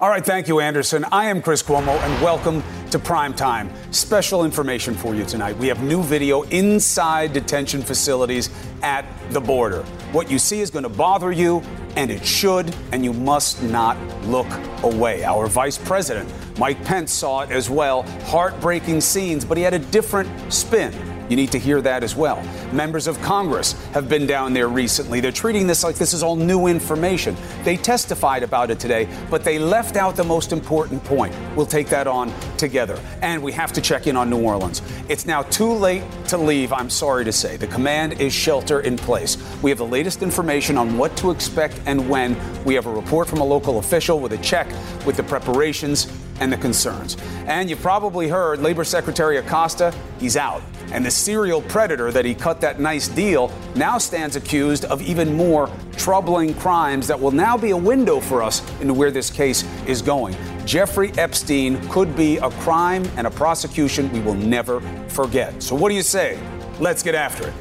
All right, thank you, Anderson. I am Chris Cuomo, and welcome to Prime Time. Special information for you tonight. We have new video inside detention facilities at the border. What you see is going to bother you, and it should, and you must not look away. Our Vice President, Mike Pence, saw it as well. Heartbreaking scenes, but he had a different spin. You need to hear that as well. Members of Congress have been down there recently. They're treating this like this is all new information. They testified about it today, but they left out the most important point. We'll take that on together. And we have to check in on New Orleans. It's now too late to leave, I'm sorry to say. The command is shelter in place. We have the latest information on what to expect and when. We have a report from a local official with a check with the preparations and the concerns. And you've probably heard Labor Secretary Acosta, he's out. And the serial predator that he cut that nice deal now stands accused of even more troubling crimes that will now be a window for us into where this case is going. Jeffrey Epstein could be a crime and a prosecution we will never forget. So, what do you say? Let's get after it.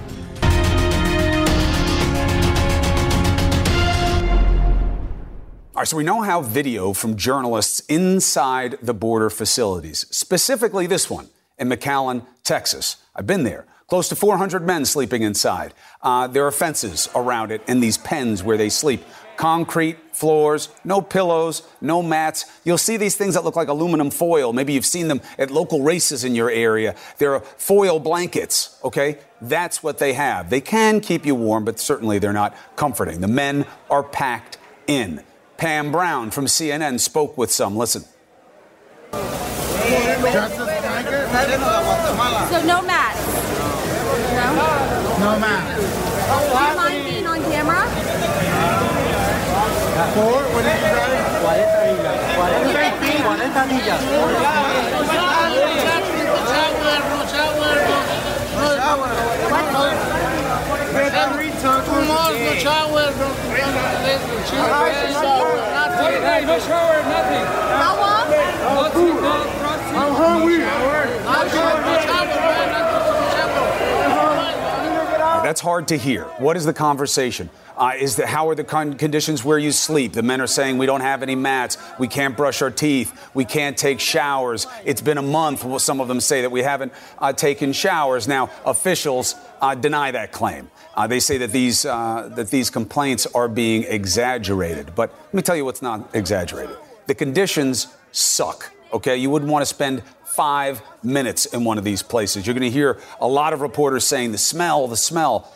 All right, so we now have video from journalists inside the border facilities, specifically this one in McAllen, Texas. I've been there. Close to 400 men sleeping inside. Uh, there are fences around it and these pens where they sleep. Concrete floors, no pillows, no mats. You'll see these things that look like aluminum foil. Maybe you've seen them at local races in your area. There are foil blankets, okay? That's what they have. They can keep you warm, but certainly they're not comforting. The men are packed in. Pam Brown from CNN spoke with some. Listen. So no mats? No? No mats. Do you mind being on camera? Four? What you No shower, nothing. How long? No food, no I'm hungry. That's hard to hear. What is the conversation? Uh, is the, how are the con- conditions where you sleep? The men are saying we don't have any mats, we can't brush our teeth, we can't take showers. It's been a month. Some of them say that we haven't uh, taken showers. Now, officials uh, deny that claim. Uh, they say that these uh, that these complaints are being exaggerated. But let me tell you what's not exaggerated. The conditions suck. Okay, you wouldn't want to spend five minutes in one of these places. You're going to hear a lot of reporters saying the smell, the smell.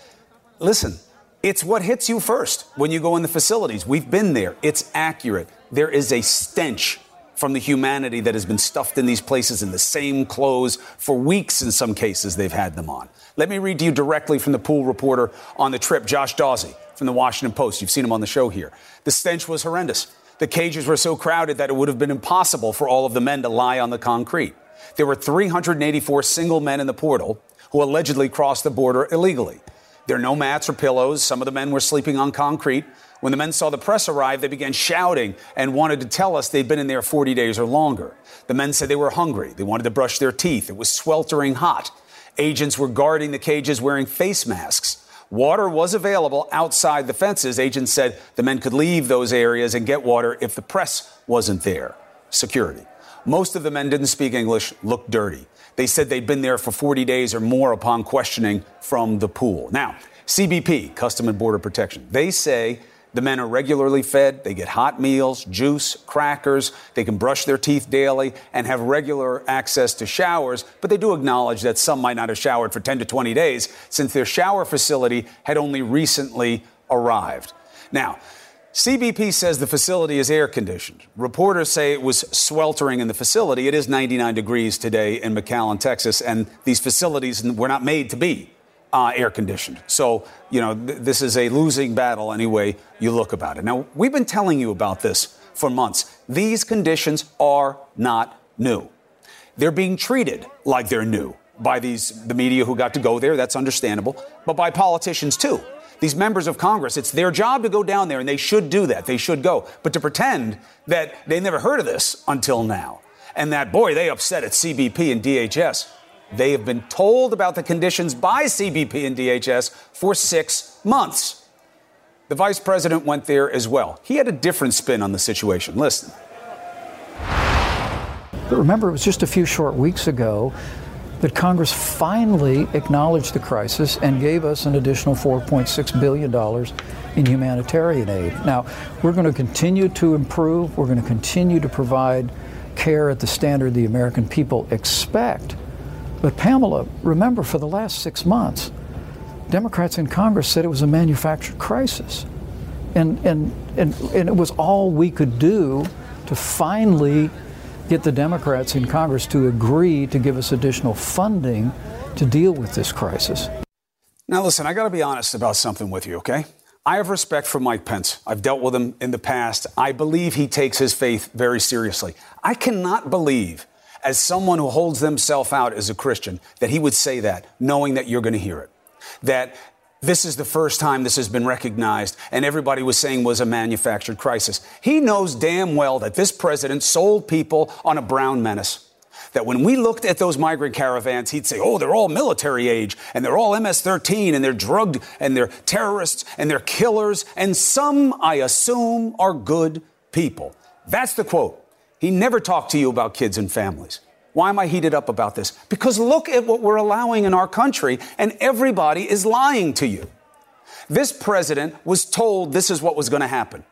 Listen, it's what hits you first when you go in the facilities. We've been there. It's accurate. There is a stench from the humanity that has been stuffed in these places in the same clothes for weeks in some cases they've had them on. Let me read to you directly from the pool reporter on the trip, Josh Dawsey from the Washington Post. You've seen him on the show here. The stench was horrendous. The cages were so crowded that it would have been impossible for all of the men to lie on the concrete. There were 384 single men in the portal who allegedly crossed the border illegally. There are no mats or pillows. Some of the men were sleeping on concrete. When the men saw the press arrive, they began shouting and wanted to tell us they'd been in there 40 days or longer. The men said they were hungry. They wanted to brush their teeth. It was sweltering hot. Agents were guarding the cages wearing face masks. Water was available outside the fences. Agents said the men could leave those areas and get water if the press wasn't there. Security. Most of the men didn't speak English, looked dirty. They said they'd been there for 40 days or more upon questioning from the pool. Now, CBP, Custom and Border Protection, they say the men are regularly fed. They get hot meals, juice, crackers. They can brush their teeth daily and have regular access to showers. But they do acknowledge that some might not have showered for 10 to 20 days since their shower facility had only recently arrived. Now, CBP says the facility is air conditioned. Reporters say it was sweltering in the facility. It is 99 degrees today in McAllen, Texas, and these facilities were not made to be uh, air conditioned. So, you know, th- this is a losing battle anyway you look about it. Now, we've been telling you about this for months. These conditions are not new. They're being treated like they're new by these the media who got to go there. That's understandable, but by politicians too. These members of Congress, it's their job to go down there, and they should do that. They should go. But to pretend that they never heard of this until now, and that boy, they upset at CBP and DHS. They have been told about the conditions by CBP and DHS for six months. The vice president went there as well. He had a different spin on the situation. Listen. But remember, it was just a few short weeks ago that Congress finally acknowledged the crisis and gave us an additional $4.6 billion in humanitarian aid. Now, we're going to continue to improve, we're going to continue to provide care at the standard the American people expect. But, Pamela, remember, for the last six months, Democrats in Congress said it was a manufactured crisis. And, and, and, and it was all we could do to finally get the Democrats in Congress to agree to give us additional funding to deal with this crisis. Now, listen, I got to be honest about something with you, okay? I have respect for Mike Pence. I've dealt with him in the past. I believe he takes his faith very seriously. I cannot believe, as someone who holds themselves out as a Christian, that he would say that, knowing that you're going to hear it. That this is the first time this has been recognized, and everybody was saying was a manufactured crisis. He knows damn well that this president sold people on a brown menace. That when we looked at those migrant caravans, he'd say, oh, they're all military age, and they're all MS 13, and they're drugged, and they're terrorists, and they're killers, and some, I assume, are good people. That's the quote. He never talked to you about kids and families. Why am I heated up about this? Because look at what we're allowing in our country, and everybody is lying to you. This president was told this is what was going to happen.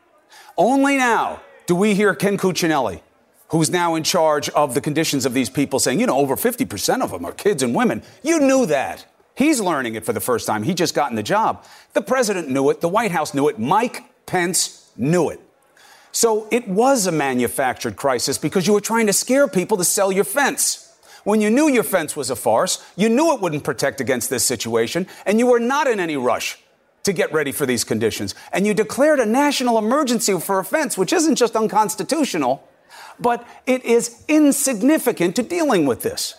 Only now do we hear Ken Cuccinelli, who's now in charge of the conditions of these people, saying, you know, over 50% of them are kids and women. You knew that. He's learning it for the first time. He just got in the job. The president knew it. The White House knew it. Mike Pence knew it. So it was a manufactured crisis because you were trying to scare people to sell your fence. When you knew your fence was a farce, you knew it wouldn't protect against this situation, and you were not in any rush to get ready for these conditions. And you declared a national emergency for a fence, which isn't just unconstitutional, but it is insignificant to dealing with this.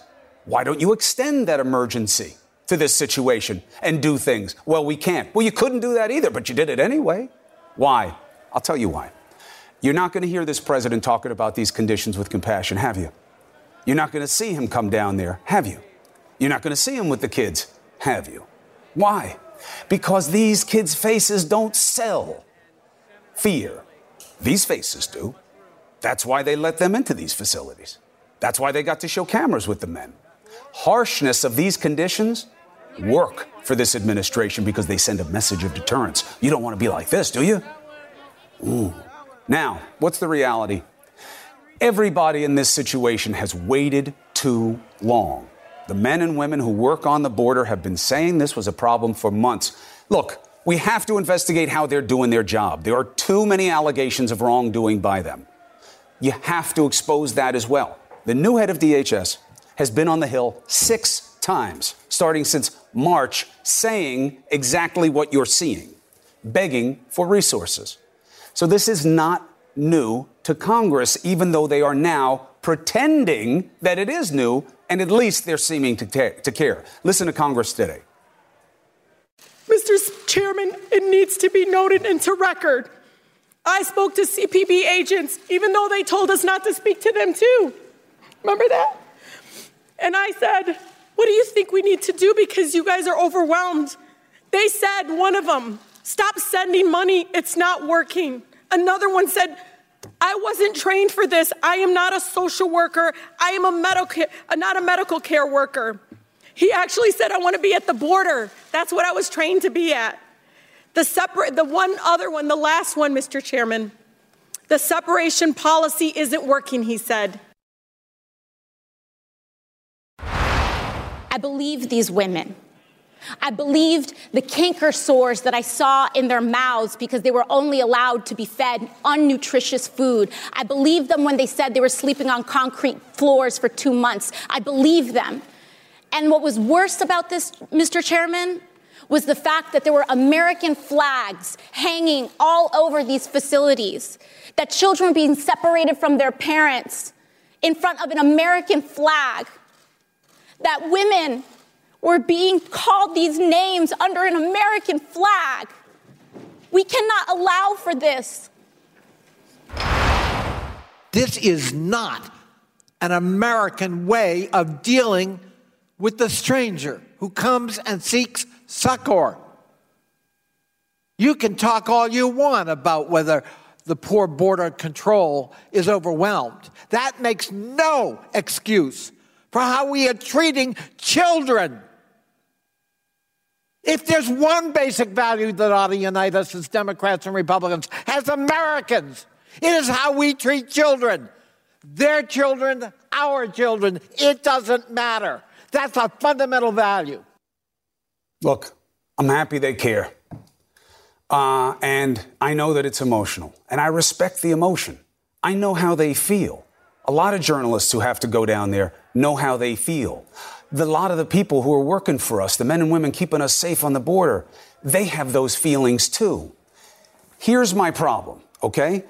Why don't you extend that emergency to this situation and do things? Well, we can't. Well, you couldn't do that either, but you did it anyway. Why? I'll tell you why. You're not going to hear this president talking about these conditions with compassion, have you? You're not going to see him come down there, have you? You're not going to see him with the kids, have you? Why? Because these kids' faces don't sell fear. These faces do. That's why they let them into these facilities. That's why they got to show cameras with the men. Harshness of these conditions work for this administration because they send a message of deterrence. You don't want to be like this, do you? Ooh. Now, what's the reality? Everybody in this situation has waited too long. The men and women who work on the border have been saying this was a problem for months. Look, we have to investigate how they're doing their job. There are too many allegations of wrongdoing by them. You have to expose that as well. The new head of DHS has been on the Hill six times, starting since March, saying exactly what you're seeing, begging for resources. So this is not new to Congress, even though they are now pretending that it is new, and at least they're seeming to, ta- to care. Listen to Congress today. Mr. Chairman, it needs to be noted into record. I spoke to CPB agents, even though they told us not to speak to them too. Remember that? And I said, What do you think we need to do because you guys are overwhelmed? They said, one of them, Stop sending money, it's not working. Another one said, I wasn't trained for this. I am not a social worker. I am a medical, not a medical care worker. He actually said, I want to be at the border. That's what I was trained to be at. The separate, the one other one, the last one, Mr. Chairman, the separation policy isn't working, he said. I believe these women. I believed the canker sores that I saw in their mouths because they were only allowed to be fed unnutritious food. I believed them when they said they were sleeping on concrete floors for two months. I believed them. And what was worse about this, Mr. Chairman, was the fact that there were American flags hanging all over these facilities, that children were being separated from their parents in front of an American flag, that women were being called these names under an American flag. We cannot allow for this. This is not an American way of dealing with the stranger who comes and seeks succor. You can talk all you want about whether the poor border control is overwhelmed. That makes no excuse for how we are treating children. If there's one basic value that ought to unite us as Democrats and Republicans, as Americans, it is how we treat children. Their children, our children, it doesn't matter. That's a fundamental value. Look, I'm happy they care. Uh, and I know that it's emotional. And I respect the emotion. I know how they feel. A lot of journalists who have to go down there know how they feel. The, lot of the people who are working for us, the men and women keeping us safe on the border, they have those feelings too. Here's my problem, okay?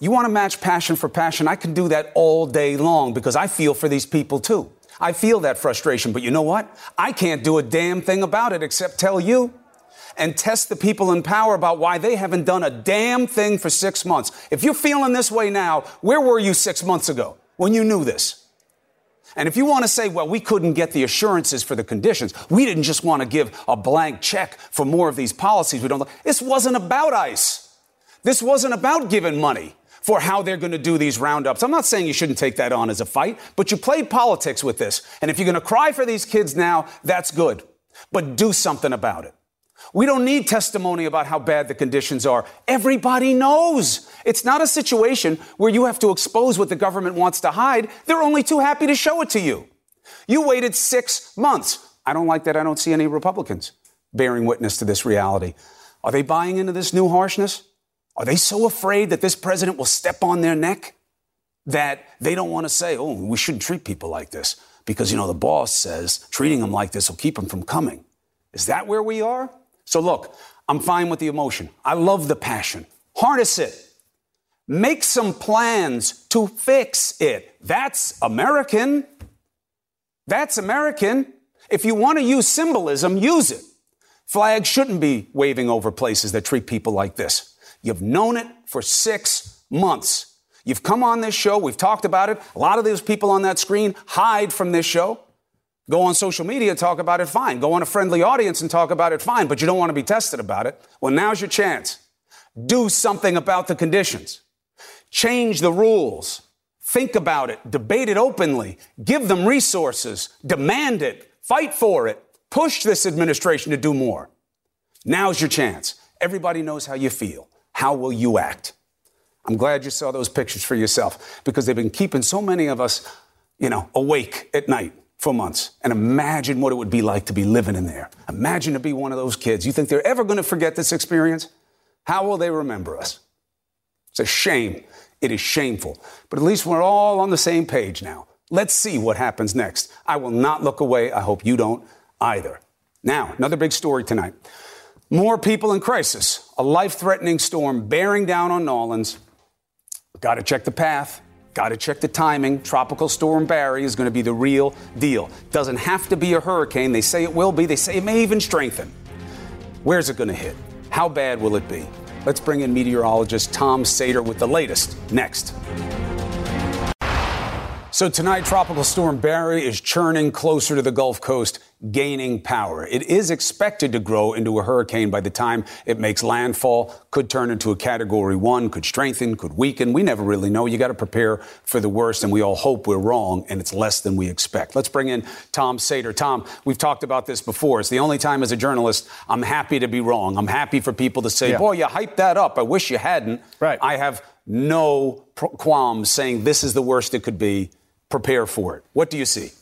You want to match passion for passion? I can do that all day long because I feel for these people too. I feel that frustration, but you know what? I can't do a damn thing about it except tell you and test the people in power about why they haven't done a damn thing for six months. If you're feeling this way now, where were you six months ago when you knew this? And if you want to say, well, we couldn't get the assurances for the conditions, we didn't just want to give a blank check for more of these policies we don't like. This wasn't about ICE. This wasn't about giving money for how they're going to do these roundups. I'm not saying you shouldn't take that on as a fight, but you played politics with this. And if you're going to cry for these kids now, that's good. But do something about it. We don't need testimony about how bad the conditions are. Everybody knows. It's not a situation where you have to expose what the government wants to hide. They're only too happy to show it to you. You waited six months. I don't like that. I don't see any Republicans bearing witness to this reality. Are they buying into this new harshness? Are they so afraid that this president will step on their neck that they don't want to say, oh, we shouldn't treat people like this because, you know, the boss says treating them like this will keep them from coming? Is that where we are? So look, I'm fine with the emotion. I love the passion. Harness it. Make some plans to fix it. That's American. That's American. If you want to use symbolism, use it. Flags shouldn't be waving over places that treat people like this. You've known it for six months. You've come on this show. We've talked about it. A lot of those people on that screen hide from this show. Go on social media, and talk about it, fine. Go on a friendly audience and talk about it, fine, but you don't want to be tested about it. Well, now's your chance. Do something about the conditions. Change the rules. Think about it. Debate it openly. Give them resources. Demand it. Fight for it. Push this administration to do more. Now's your chance. Everybody knows how you feel. How will you act? I'm glad you saw those pictures for yourself because they've been keeping so many of us, you know, awake at night for months. And imagine what it would be like to be living in there. Imagine to be one of those kids. You think they're ever going to forget this experience? How will they remember us? It's a shame. It is shameful. But at least we're all on the same page now. Let's see what happens next. I will not look away. I hope you don't either. Now, another big story tonight. More people in crisis. A life threatening storm bearing down on Orleans. Got to check the path. Got to check the timing. Tropical Storm Barry is going to be the real deal. Doesn't have to be a hurricane. They say it will be. They say it may even strengthen. Where's it going to hit? How bad will it be? Let's bring in meteorologist Tom Sater with the latest next. So tonight, Tropical Storm Barry is churning closer to the Gulf Coast, gaining power. It is expected to grow into a hurricane by the time it makes landfall. Could turn into a category one, could strengthen, could weaken. We never really know. You got to prepare for the worst, and we all hope we're wrong, and it's less than we expect. Let's bring in Tom Sater. Tom, we've talked about this before. It's the only time as a journalist I'm happy to be wrong. I'm happy for people to say, Yeah. boy, you hyped that up. I wish you hadn't. Right. I have no qualms saying this is the worst it could be. Prepare for it. What do you see?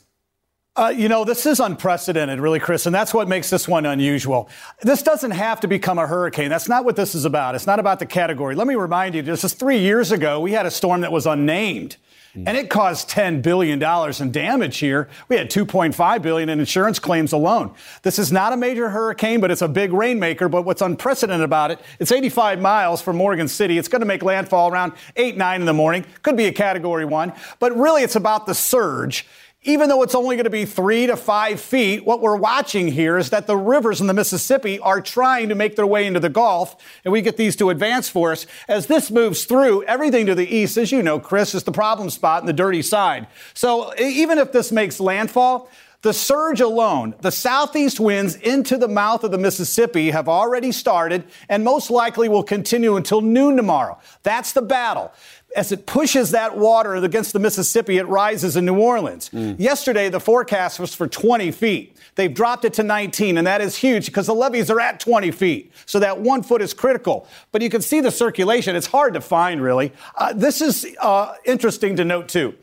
Uh, you know, this is unprecedented, really, Chris, and that's what makes this one unusual. This doesn't have to become a hurricane. That's not what this is about. It's not about the category. Let me remind you, this is three years ago, we had a storm that was unnamed. And it caused $10 billion in damage here. We had 2.5 billion in insurance claims alone. This is not a major hurricane, but it's a big rainmaker. But what's unprecedented about it, it's 85 miles from Morgan City. It's going to make landfall around 8, 9 in the morning. Could be a category one. But really, it's about the surge even though it's only going to be three to five feet, what we're watching here is that the rivers in the Mississippi are trying to make their way into the Gulf, and we get these to advance for us. As this moves through, everything to the east, as you know, Chris, is the problem spot and the dirty side. So even if this makes landfall, the surge alone, the southeast winds into the mouth of the Mississippi have already started and most likely will continue until noon tomorrow. That's the battle as it pushes that water against the Mississippi, it rises in New Orleans. Mm. Yesterday, the forecast was for 20 feet. They've dropped it to 19, and that is huge because the levees are at 20 feet. So that one foot is critical. But you can see the circulation. It's hard to find, really. Uh, this is uh, interesting to note, too.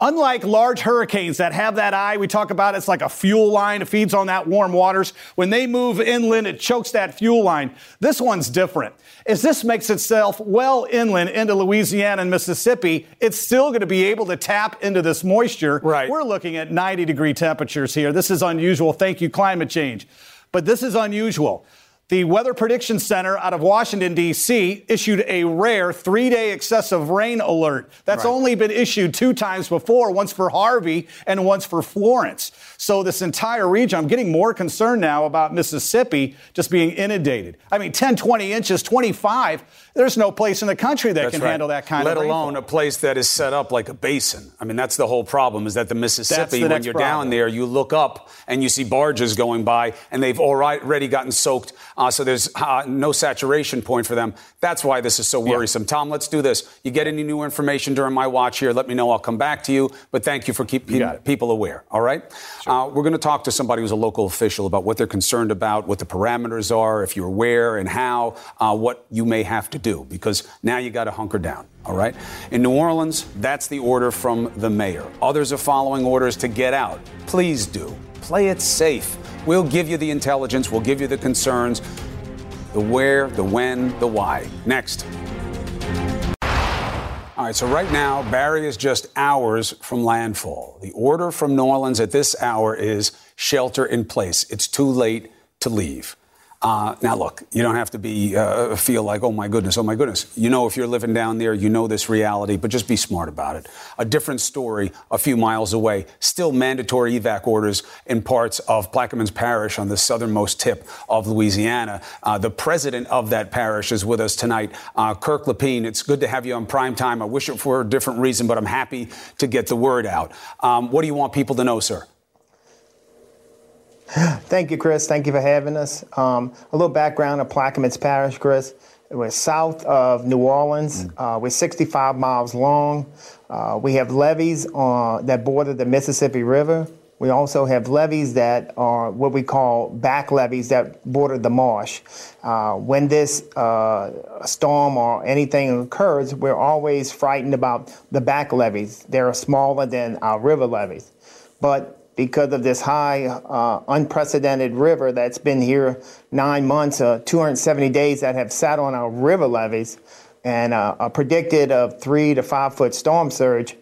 Unlike large hurricanes that have that eye, we talk about it's like a fuel line. It feeds on that warm waters. When they move inland, it chokes that fuel line. This one's different. As this makes itself well inland into Louisiana and Mississippi, it's still going to be able to tap into this moisture. Right. We're looking at 90 degree temperatures here. This is unusual. Thank you, climate change. But this is unusual. The Weather Prediction Center out of Washington, D.C., issued a rare three day excessive rain alert. That's right. only been issued two times before, once for Harvey and once for Florence. So, this entire region, I'm getting more concerned now about Mississippi just being inundated. I mean, 10, 20 inches, 25 there's no place in the country that that's can right. handle that kind Let of Let alone rainfall. a place that is set up like a basin. I mean, that's the whole problem is that the Mississippi, the when you're problem. down there, you look up and you see barges going by and they've already gotten soaked. Uh, so there's uh, no saturation point for them. That's why this is so worrisome. Yeah. Tom, let's do this. You get any new information during my watch here, let me know. I'll come back to you. But thank you for keeping people aware. All right? Sure. Uh, we're going to talk to somebody who's a local official about what they're concerned about, what the parameters are, if you're where and how, uh, what you may have to do. Because now you got to hunker down, all right? In New Orleans, that's the order from the mayor. Others are following orders to get out. Please do. Play it safe. We'll give you the intelligence, we'll give you the concerns, the where, the when, the why. Next. All right, so right now, Barry is just hours from landfall. The order from New Orleans at this hour is shelter in place. It's too late to leave. Uh, now, look, you don't have to be uh, feel like, oh my goodness, oh my goodness. You know, if you're living down there, you know this reality, but just be smart about it. A different story a few miles away. Still mandatory evac orders in parts of Plaquemines Parish on the southernmost tip of Louisiana. Uh, the president of that parish is with us tonight, uh, Kirk Lepine. It's good to have you on prime time. I wish it for a different reason, but I'm happy to get the word out. Um, what do you want people to know, sir? Thank you, Chris. Thank you for having us. Um, a little background of Plaquemines Parish, Chris. We're south of New Orleans. Mm. Uh, we're 65 miles long. Uh, we have levees uh, that border the Mississippi River. We also have levees that are what we call back levees that border the marsh. Uh, when this uh, storm or anything occurs, we're always frightened about the back levees. They're smaller than our river levees. But because of this high, uh, unprecedented river that's been here nine months, uh, 270 days that have sat on our river levees, and uh, a predicted of three to five foot storm surge.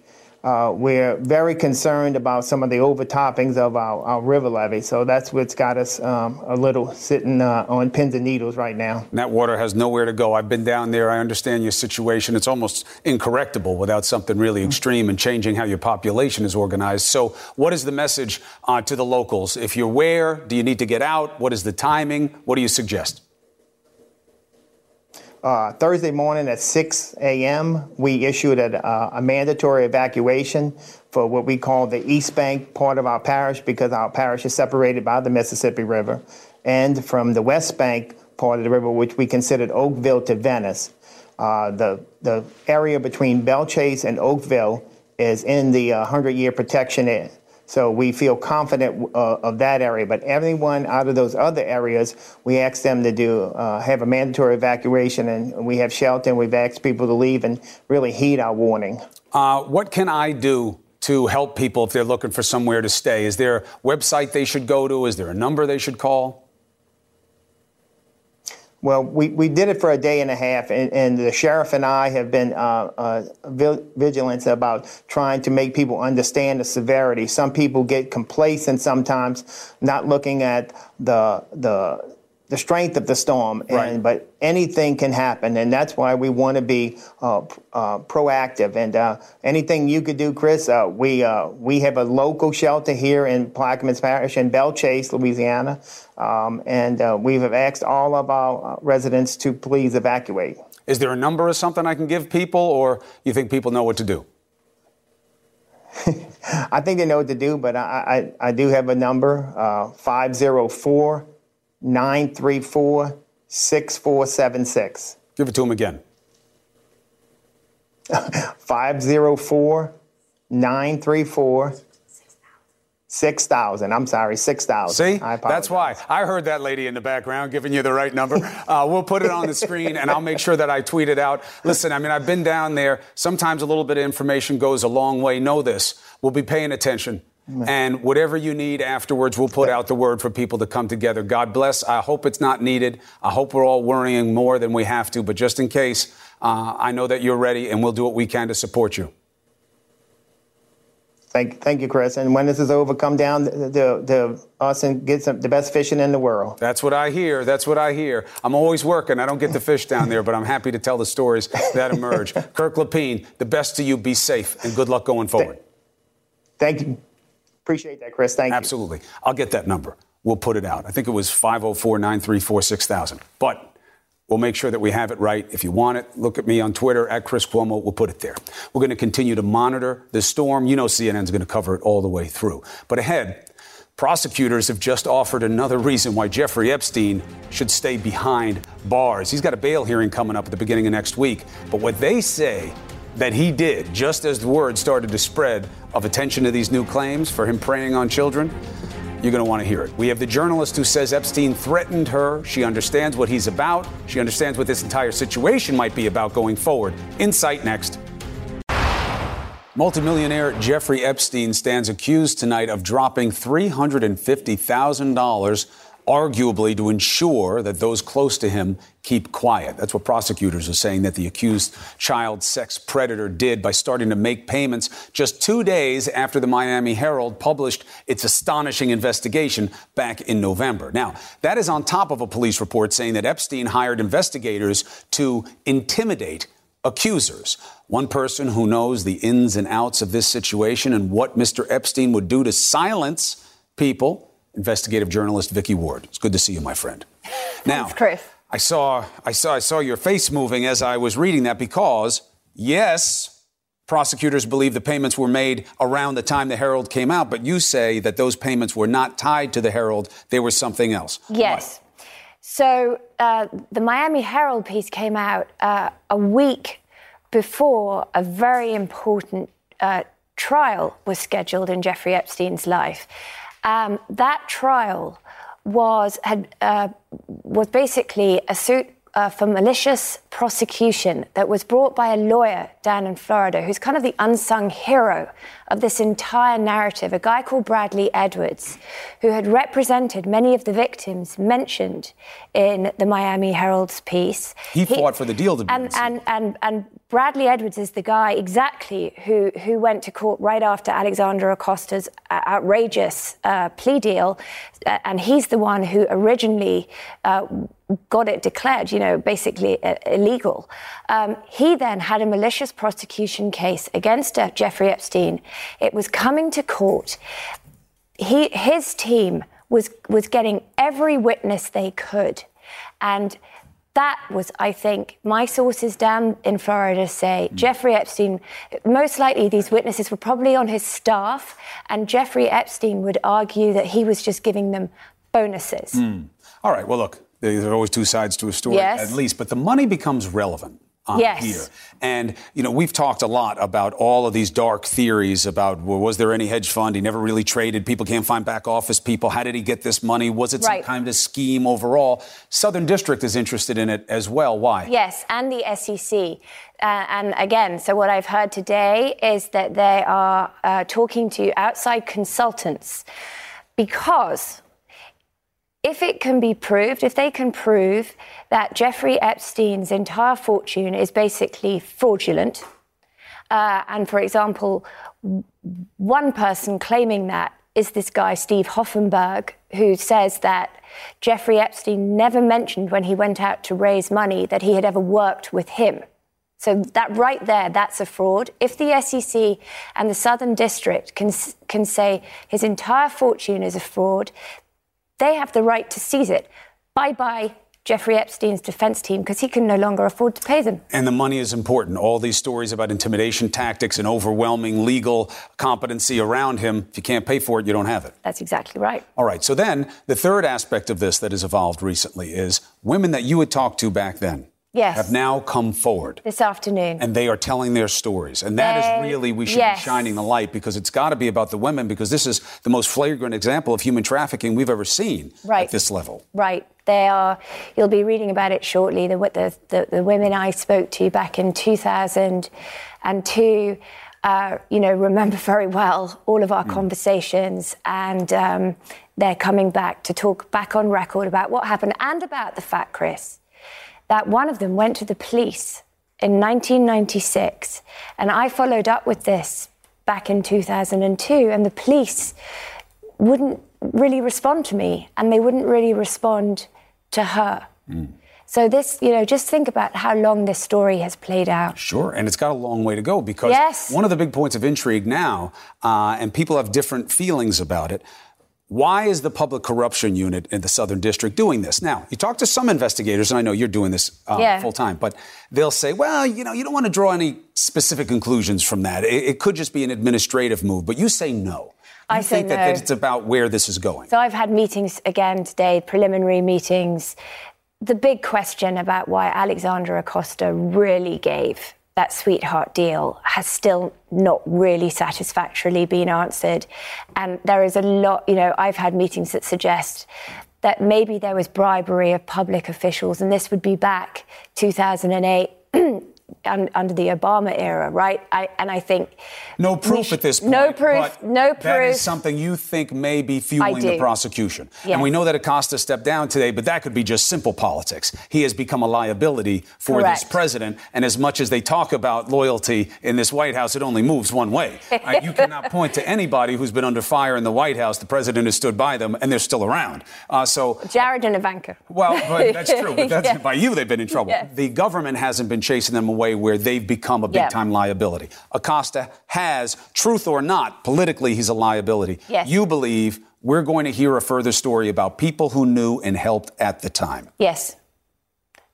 Uh, we're very concerned about some of the overtoppings of our, our river levee. So that's what's got us um, a little sitting uh, on pins and needles right now. And that water has nowhere to go. I've been down there. I understand your situation. It's almost incorrectable without something really extreme and changing how your population is organized. So, what is the message uh, to the locals? If you're where, do you need to get out? What is the timing? What do you suggest? Uh, Thursday morning at 6 a.m., we issued a, uh, a, mandatory evacuation for what we call the East Bank part of our parish because our parish is separated by the Mississippi River, and from the West Bank part of the river, which we considered Oakville to Venice. Uh, the, the area between Belle Chasse and Oakville is in the 100 uh, year protection so we feel confident uh, of that area. But everyone out of those other areas, we ask them to do uh, have a mandatory evacuation, and we have shelter, and we've asked people to leave and really heed our warning. Uh, what can I do? To help people if they're looking for somewhere to stay, is there a website they should go to? Is there a number they should call? Well, we, we did it for a day and a half, and, and the sheriff and I have been uh, uh, vigilant about trying to make people understand the severity. Some people get complacent sometimes, not looking at the the the strength of the storm, and, Right. but anything can happen, and that's why we want to be uh, uh, proactive. And uh, anything you could do, Chris, uh, we uh, we have a local shelter here in Plaquemines Parish in Belle Chasse, Louisiana, um, and uh, we have asked all of our residents to please evacuate. Is there a number or something I can give people, or you think people know what to do? I think they know what to do, but I, I, I do have a number uh, 504 934 6476. Give it to him again. 504 934 6000. I'm sorry, 6000. See, I that's why I heard that lady in the background giving you the right number. Uh, we'll put it on the screen, and I'll make sure that I tweet it out. Listen, I mean, I've been down there. Sometimes a little bit of information goes a long way. Know this: we'll be paying attention. And whatever you need afterwards, we'll put out the word for people to come together. God bless. I hope it's not needed. I hope we're all worrying more than we have to. But just in case, uh, I know that you're ready, and we'll do what we can to support you. Thank, thank you, Chris. And when this is over, come down to, to, to us and get some, the best fishing in the world. That's what I hear. That's what I hear. I'm always working. I don't get the fish down there, but I'm happy to tell the stories that emerge. Kirk Lepine, the best to you. Be safe and good luck going forward. Thank you. Appreciate that, Chris. Thank you. Absolutely. I'll get that number. We'll put it out. I think it was 504 934 6000. But we'll make sure that we have it right. If you want it, look at me on Twitter at Chris Cuomo. We'll put it there. We're going to continue to monitor the storm. You know, CNN's going to cover it all the way through. But ahead, prosecutors have just offered another reason why Jeffrey Epstein should stay behind bars. He's got a bail hearing coming up at the beginning of next week. But what they say that he did, just as the word started to spread of attention to these new claims for him preying on children, you're going to want to hear it. We have the journalist who says Epstein threatened her. She understands what he's about. She understands what this entire situation might be about going forward. Insight next. Multimillionaire Jeffrey Epstein stands accused tonight of dropping $350,000, arguably to ensure that those close to him keep quiet. That's what prosecutors are saying that the accused child sex predator did by starting to make payments just two days after the Miami Herald published its astonishing investigation back in November. Now, that is on top of a police report saying that Epstein hired investigators to intimidate accusers. One person who knows the ins and outs of this situation and what Mr. Epstein would do to silence people, investigative journalist Vicky Ward. It's good to see you, my friend. Now, Chris. I saw, I saw, I saw your face moving as I was reading that because, yes, prosecutors believe the payments were made around the time the Herald came out, but you say that those payments were not tied to the Herald; they were something else. Yes. So uh, the Miami Herald piece came out uh, a week before a very important uh, trial was scheduled in Jeffrey Epstein's life. Um, that trial was had uh, was basically a suit uh, for malicious prosecution that was brought by a lawyer down in Florida who's kind of the unsung hero of this entire narrative, a guy called Bradley Edwards, who had represented many of the victims mentioned in the Miami Herald's piece. He fought for the deal to be and, and, and, and Bradley Edwards is the guy exactly who, who went to court right after Alexander Acosta's uh, outrageous uh, plea deal. Uh, and he's the one who originally uh, got it declared, you know, basically uh, illegal. Um, he then had a malicious prosecution case against Jeffrey Epstein. It was coming to court. He, his team was, was getting every witness they could. And that was, I think, my sources down in Florida say Jeffrey Epstein, most likely these witnesses were probably on his staff, and Jeffrey Epstein would argue that he was just giving them bonuses. Hmm. All right. Well, look, there are always two sides to a story, Yes. at least, but the money becomes relevant. On Yes. Here. And, you know, we've talked a lot about all of these dark theories about well, was there any hedge fund? He never really traded. People can't find back office people. How did he get this money? Was it some kind of scheme overall? Southern District is interested in it as well. Why? Yes, and the SEC. Uh, and again, so what I've heard today is that they are uh, talking to outside consultants because if it can be proved, if they can prove that Jeffrey Epstein's entire fortune is basically fraudulent, uh, and for example, one person claiming that is this guy, Steve Hoffenberg, who says that Jeffrey Epstein never mentioned when he went out to raise money that he had ever worked with him. So that right there, that's a fraud. If the SEC and the Southern District can, can say his entire fortune is a fraud, they have the right to seize it. Bye bye, Jeffrey Epstein's defense team, because he can no longer afford to pay them. And the money is important. All these stories about intimidation tactics and overwhelming legal competency around him, if you can't pay for it, you don't have it. That's exactly right. All right. So then the third aspect of this that has evolved recently is women that you had talked to back then Yes. have now come forward. This afternoon. And they are telling their stories. And that is They- really, we should yes. be shining the light because it's got to be about the women because this is the most flagrant example of human trafficking we've ever seen Right. at this level. Right. They are, you'll be reading about it shortly. The, the, the, the women I spoke to back in 2002, uh, you know, remember very well all of our conversations. And um, they're coming back to talk back on record about what happened and about the fact, Chris, that one of them went to the police in 1996. And I followed up with this back in 2002. And the police wouldn't really respond to me and they wouldn't really respond to her. So, this, you know, just think about how long this story has played out. Sure, and it's got a long way to go because Yes. one of the big points of intrigue now, uh, and people have different feelings about it. Why is the Public Corruption Unit in the Southern District doing this? Now, you talk to some investigators, and I know you're doing this uh, Yeah. full time, but they'll say, well, you know, you don't want to draw any specific conclusions from that. It, it could just be an administrative move, but you say no. I You say think that, no. that it's about where this is going. So I've had meetings again today, preliminary meetings. The big question about why Alexander Acosta really gave that sweetheart deal has still not really satisfactorily been answered. And there is a lot, you know, I've had meetings that suggest that maybe there was bribery of public officials, and this would be back 2008. un- Under the Obama era, right? I, and I think No proof sh- at this point. No proof. No proof. is something you think may be fueling the prosecution. Yes. And we know that Acosta stepped down today, but that could be just simple politics. He has become a liability for this president. And as much as they talk about loyalty in this White House, it only moves one way. You cannot point to anybody who's been under fire in the White House. The president has stood by them, and they're still around. Uh, so Jared and Ivanka. well, that's true. But that's, Yeah. by you, they've been in trouble. Yeah. The government hasn't been chasing them away where they've become a big time liability. Acosta has, truth or not, politically, he's a liability. Yes. You believe we're going to hear a further story about people who knew and helped at the time. Yes.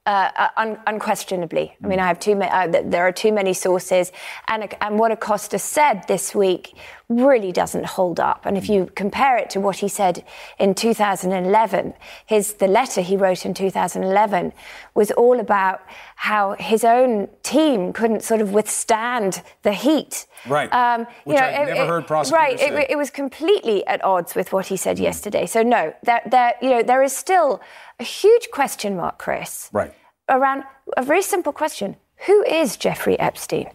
Uh, uh, un- unquestionably. I mean, I have too many. Uh, there are too many sources, and and what Acosta said this week really doesn't hold up. And if you compare it to what he said in 2011, his the letter he wrote in 2011 was all about how his own team couldn't sort of withstand the heat. Right. Um, Which I've never heard prosecutors Right. It, it was completely at odds with what he said yesterday. So no, there, there, you know, there is still a huge question mark, Chris, Right. around a very simple question: Who is Jeffrey Epstein?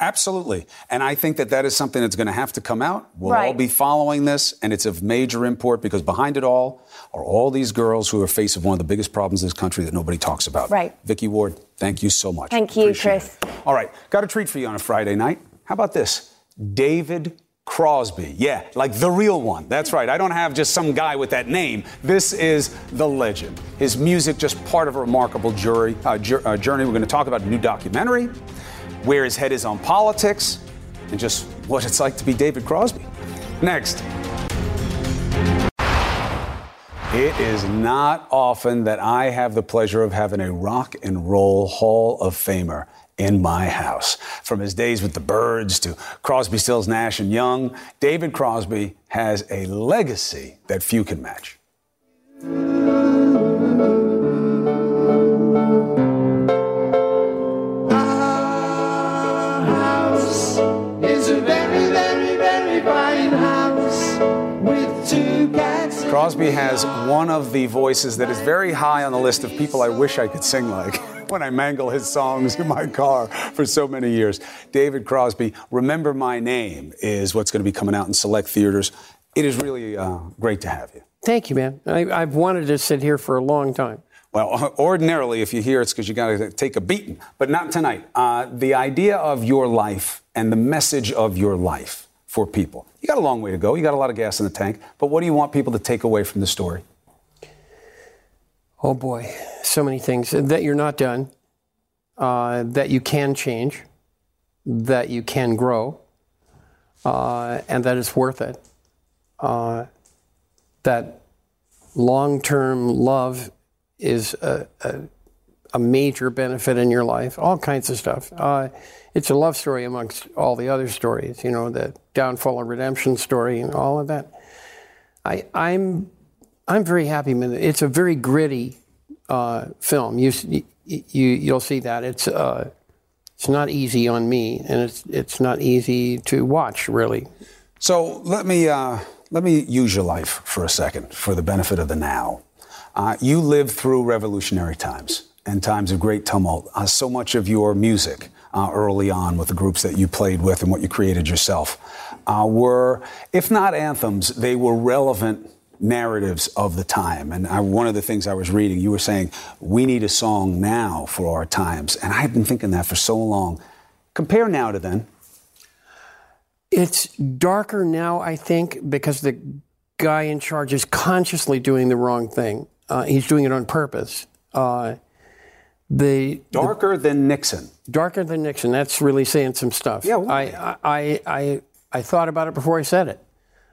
Absolutely. And I think that that is something that's going to have to come out. We'll all be following this, and it's of major import because behind it all are all these girls who are faced with one of the biggest problems in this country that nobody talks about. Right. Vicky Ward, thank you so much. Thank you, Appreciate Chris. it. All right, got a treat for you on a Friday night. How about this? David Crosby. Yeah, like the real one. That's right. I don't have just some guy with that name. This is the legend. His music just part of a remarkable jury, uh, uh, journey. We're going to talk about a new documentary, where his head is on politics, and just what it's like to be David Crosby. Next. It is not often that I have the pleasure of having a rock and roll Hall of Famer in my house. From his days with the Byrds to Crosby, Stills, Nash, and Young, David Crosby has a legacy that few can match. Crosby has one of the voices that is very high on the list of people I wish I could sing like when I mangle his songs in my car for so many years. David Crosby, Remember My Name is what's going to be coming out in select theaters It is really uh, great to have you. Thank you, man. I, I've wanted to sit here for a long time. Well, ordinarily, if you hear it's because you got to take a beating, but not tonight. Uh, the idea of your life and the message of your life for people. You got a long way to go. You got a lot of gas in the tank. But what do you want people to take away from the story? Oh boy, so many things that you're not done, uh, that you can change, that you can grow, uh, and that it's worth it. Uh, that long-term love is a, a, a, major benefit in your life. All kinds of stuff. Uh, it's a love story amongst all the other stories. You know, the downfall and redemption story and all of that. I, I'm I'm very happy with it. It's a very gritty uh, film. You, you you'll see that it's uh, it's not easy on me, and it's it's not easy to watch really. So let me uh, let me use your life for a second for the benefit of the now. Uh, you lived through revolutionary times and times of great tumult. Uh, so much of your music uh, early on with the groups that you played with and what you created yourself uh, were, if not anthems, they were relevant narratives of the time. And I, one of the things I was reading, you were saying, we need a song now for our times. And I've been thinking that for so long. Compare now to then. It's darker now, I think, because the guy in charge is consciously doing the wrong thing. Uh, he's doing it on purpose. Uh, the darker the, than Nixon. Darker than Nixon. That's really saying some stuff. Yeah. I, I, I, I thought about it before I said it.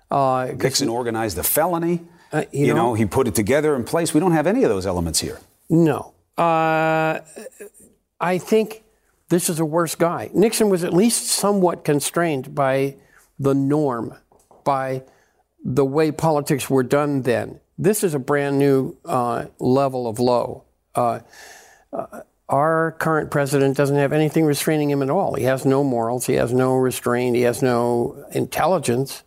Uh, Nixon organized the felony. Uh, you, you know, know, he put it together in place. We don't have any of those elements here. No. Uh, I think this is a worse guy. Nixon was at least somewhat constrained by the norm, by the way politics were done then. This is a brand new uh, level of low. Uh, uh, our current president doesn't have anything restraining him at all. He has no morals. He has no restraint. He has no intelligence.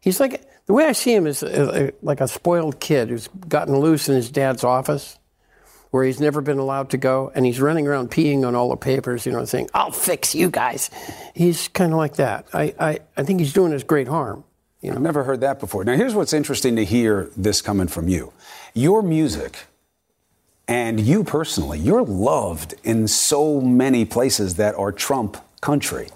He's like the way I see him is uh, like a spoiled kid who's gotten loose in his dad's office where he's never been allowed to go, and he's running around peeing on all the papers, you know, saying, I'll fix you guys. He's kind of like that. I, I, I think he's doing us great harm. You know? I've never heard that before. Now, here's what's interesting to hear this coming from you. Your music and you personally, you're loved in so many places that are Trump country.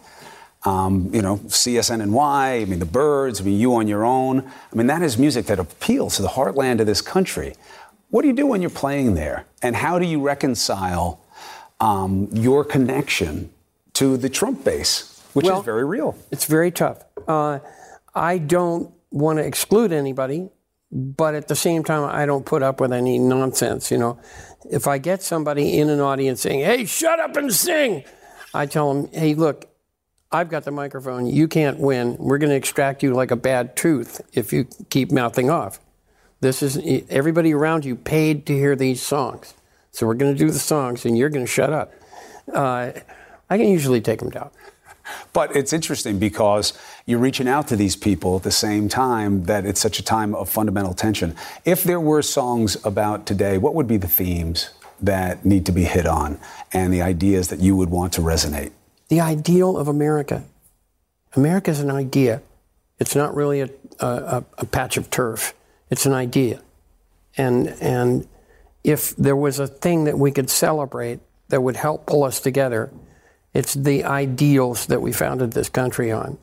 Um, you know, CSNNY, I mean, the Byrds, I mean, you on your own. I mean, that is music that appeals to the heartland of this country. What do you do when you're playing there? And how do you reconcile um, your connection to the Trump base, which well, is very real? It's very tough. Uh, I don't want to exclude anybody, but at the same time, I don't put up with any nonsense. You know, if I get somebody in an audience saying, "Hey, shut up and sing," I tell them, "Hey, look." I've got the microphone. You can't win. We're going to extract you like a bad tooth if you keep mouthing off. This is everybody around you paid to hear these songs. So we're going to do the songs, and you're going to shut up. Uh, I can usually take them down. But it's interesting because you're reaching out to these people at the same time that it's such a time of fundamental tension. If there were songs about today, what would be the themes that need to be hit on and the ideas that you would want to resonate? The ideal of America. America is an idea. It's not really a, a, a patch of turf. It's an idea. And, and if there was a thing that we could celebrate that would help pull us together, it's the ideals that we founded this country on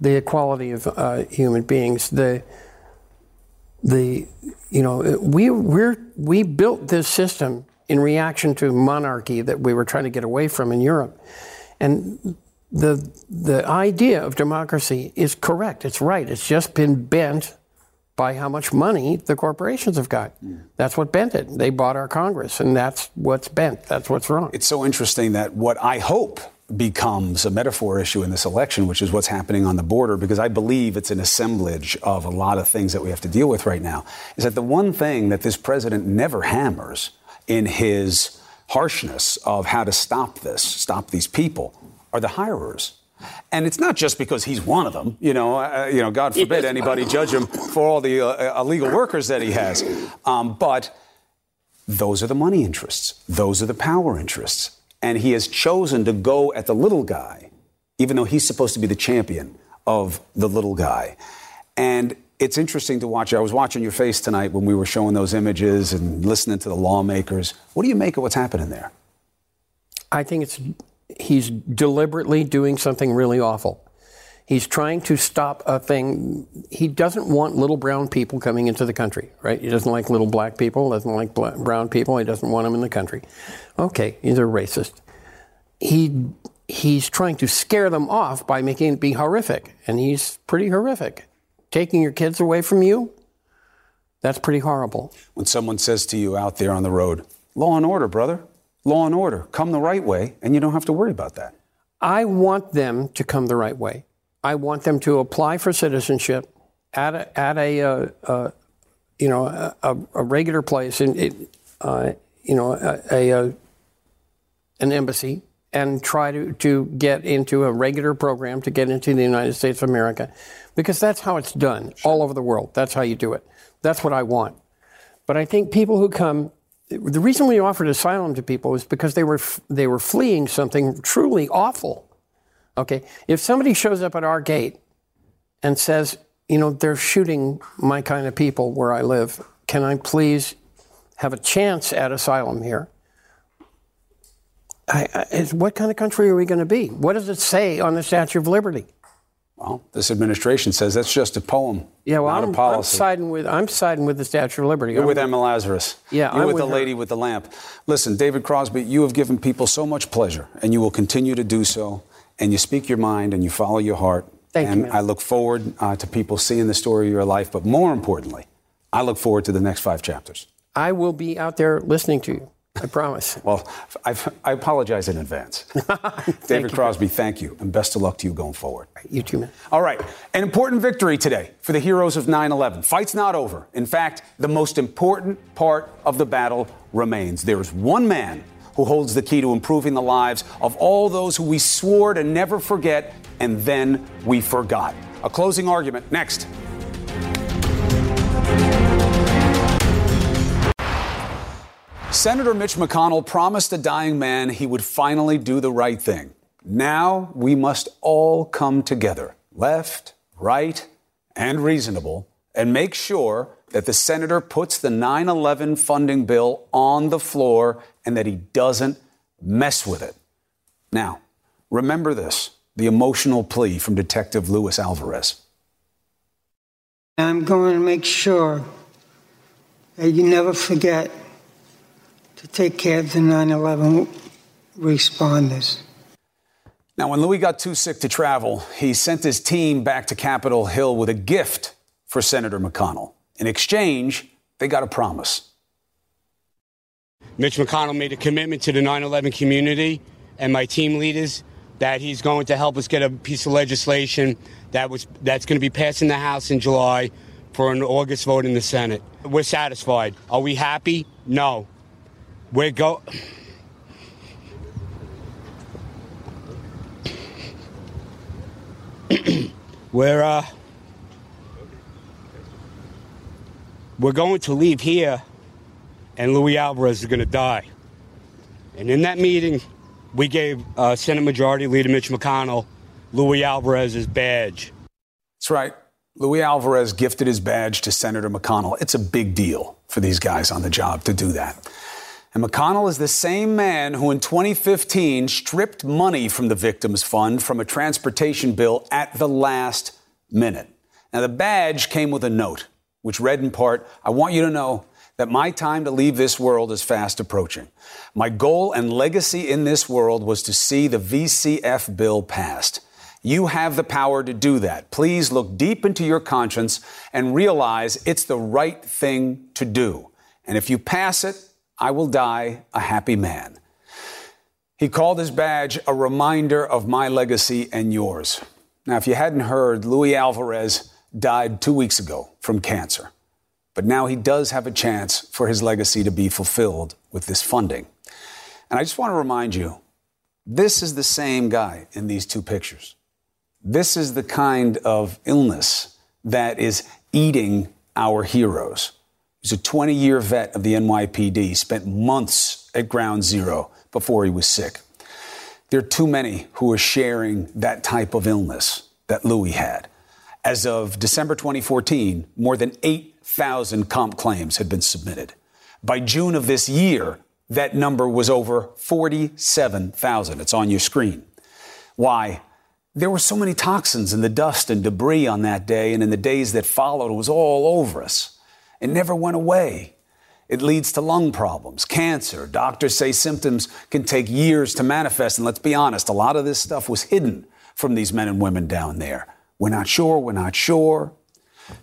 the equality of uh, human beings, the, the, you know, we, we're, we built this system in reaction to monarchy that we were trying to get away from in Europe. And the, the idea of democracy is correct, it's right, it's just been bent by how much money the corporations have got. That's what bent it. They bought our Congress, and that's what's bent. That's what's wrong. It's so interesting that what I hope becomes a metaphor issue in this election, which is what's happening on the border, because I believe it's an assemblage of a lot of things that we have to deal with right now, is that the one thing that this president never hammers in his harshness of how to stop this, stop these people, are the hirers. And it's not just because he's one of them, you know. Uh, you know, God forbid anybody judge him for all the uh, illegal workers that he has. Um, but those are the money interests. Those are the power interests. And he has chosen to go at the little guy, even though he's supposed to be the champion of the little guy. And it's interesting to watch. I was watching your face tonight when we were showing those images and listening to the lawmakers. What do you make of what's happening there? I think it's he's deliberately doing something really awful. He's trying to stop a thing. He doesn't want little brown people coming into the country, right? He doesn't like little black people, doesn't like black, brown people. He doesn't want them in the country. Okay, he's a racist. He he's trying to scare them off by making it be horrific, and he's pretty horrific. Taking your kids away from you, that's pretty horrible. When someone says to you out there on the road, "Law and order, brother," law and order, come the right way, and you don't have to worry about that. I want them to come the right way. I want them to apply for citizenship at a, at a uh, uh, you know a, a, regular place in uh, you know a, a, an embassy and try to, to get into a regular program to get into the United States of America because that's how it's done all over the world. That's how you do it. That's what I want. But I think people who come the reason we offered asylum to people is because they were they were fleeing something truly awful. Okay, if somebody shows up at our gate and says, you know, they're shooting my kind of people where I live, can I please have a chance at asylum here? I, I, what kind of country are we going to be? What does it say on the Statue of Liberty? Well, this administration says that's just a poem. Yeah, well, not I'm, a policy. I'm siding with I'm siding with the Statue of Liberty. You're I'm with Emma Lazarus. Yeah, You're I'm with, with the lady with the lamp. Listen, David Crosby, you have given people so much pleasure, and you will continue to do so. And you speak your mind and you follow your heart. Thank you, and man. I look forward uh, to people seeing the story of your life. But more importantly, I look forward to the next five chapters. I will be out there listening to you. I promise. Well, I've, I apologize in advance. David Crosby, thank you, and best of luck to you going forward. You too, man. All right, an important victory today for the heroes of 9 11. Fight's not over. In fact, the most important part of the battle remains. There is one man who holds the key to improving the lives of all those who we swore to never forget, and then we forgot. A closing argument next. Senator Mitch McConnell promised a dying man he would finally do the right thing. Now we must all come together, left, right, and reasonable, and make sure that the senator puts the 9 11 funding bill on the floor and that he doesn't mess with it. Now, remember this the emotional plea from Detective Luis Alvarez. I'm going to make sure that you never forget to take care of the 9 11 responders. Now, when Luis got too sick to travel, he sent his team back to Capitol Hill with a gift for Senator McConnell. In exchange, they got a promise. Mitch McConnell made a commitment to the 9 11 community and my team leaders that he's going to help us get a piece of legislation that was, that's going to be passed in the House in July for an August vote in the Senate. We're satisfied. Are we happy? No. We're go. we're uh, we're going to leave here, and Luis Alvarez is going to die. And in that meeting, we gave uh, Senate Majority Leader Mitch McConnell Luis Alvarez's badge. That's right. Luis Alvarez gifted his badge to Senator McConnell. It's a big deal for these guys on the job to do that. And McConnell is the same man who in 2015 stripped money from the Victims Fund from a transportation bill at the last minute. Now, the badge came with a note, which read in part I want you to know that my time to leave this world is fast approaching. My goal and legacy in this world was to see the VCF bill passed. You have the power to do that. Please look deep into your conscience and realize it's the right thing to do. And if you pass it, I will die a happy man. He called his badge a reminder of my legacy and yours. Now, if you hadn't heard, Luis Alvarez died two weeks ago from cancer. But now he does have a chance for his legacy to be fulfilled with this funding. And I just want to remind you this is the same guy in these two pictures. This is the kind of illness that is eating our heroes. He's a 20 year vet of the NYPD, spent months at ground zero before he was sick. There are too many who are sharing that type of illness that Luis had. As of December 2014, more than 8,000 comp claims had been submitted. By June of this year, that number was over 47,000. It's on your screen. Why? There were so many toxins in the dust and debris on that day, and in the days that followed, it was all over us. It never went away. It leads to lung problems, cancer. Doctors say symptoms can take years to manifest. And let's be honest, a lot of this stuff was hidden from these men and women down there. We're not sure, we're not sure.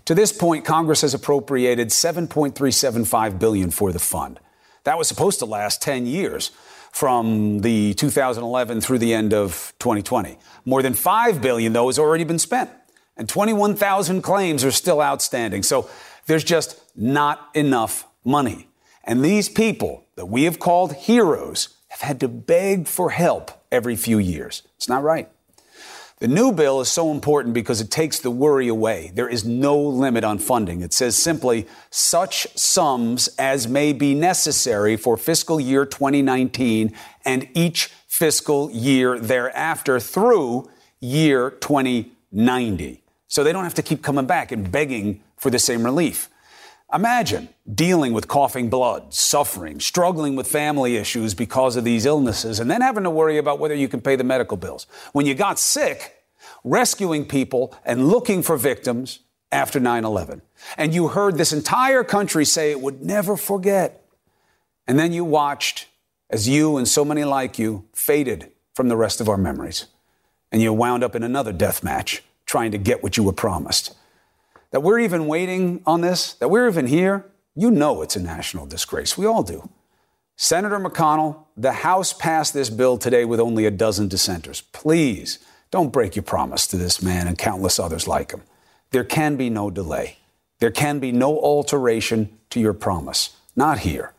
To this point, Congress has appropriated 7.375 billion for the fund. That was supposed to last 10 years from the 2011 through the end of 2020. More than 5 billion though has already been spent and 21,000 claims are still outstanding. So there's just not enough money. And these people that we have called heroes have had to beg for help every few years. It's not right. The new bill is so important because it takes the worry away. There is no limit on funding. It says simply such sums as may be necessary for fiscal year 2019 and each fiscal year thereafter through year 2090. So they don't have to keep coming back and begging for the same relief. Imagine dealing with coughing blood, suffering, struggling with family issues because of these illnesses, and then having to worry about whether you can pay the medical bills. When you got sick, rescuing people and looking for victims after 9 11. And you heard this entire country say it would never forget. And then you watched as you and so many like you faded from the rest of our memories. And you wound up in another death match trying to get what you were promised that we're even waiting on this, that we're even here, you know it's a national disgrace. We all do. Senator McConnell, the House passed this bill today with only a dozen dissenters. Please don't break your promise to this man and countless others like him. There can be no delay. There can be no alteration to your promise. Not here.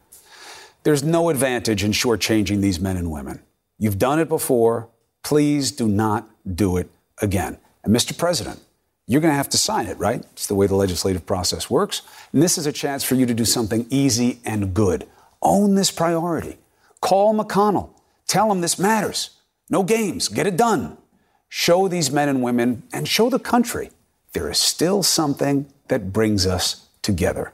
There's no advantage in shortchanging these men and women. You've done it before. Please do not do it again. And Mr. President, you're going to have to sign it, right? It's the way the legislative process works. And this is a chance for you to do something easy and good. Own this priority. Call McConnell. Tell him this matters. No games. Get it done. Show these men and women and show the country there is still something that brings us together.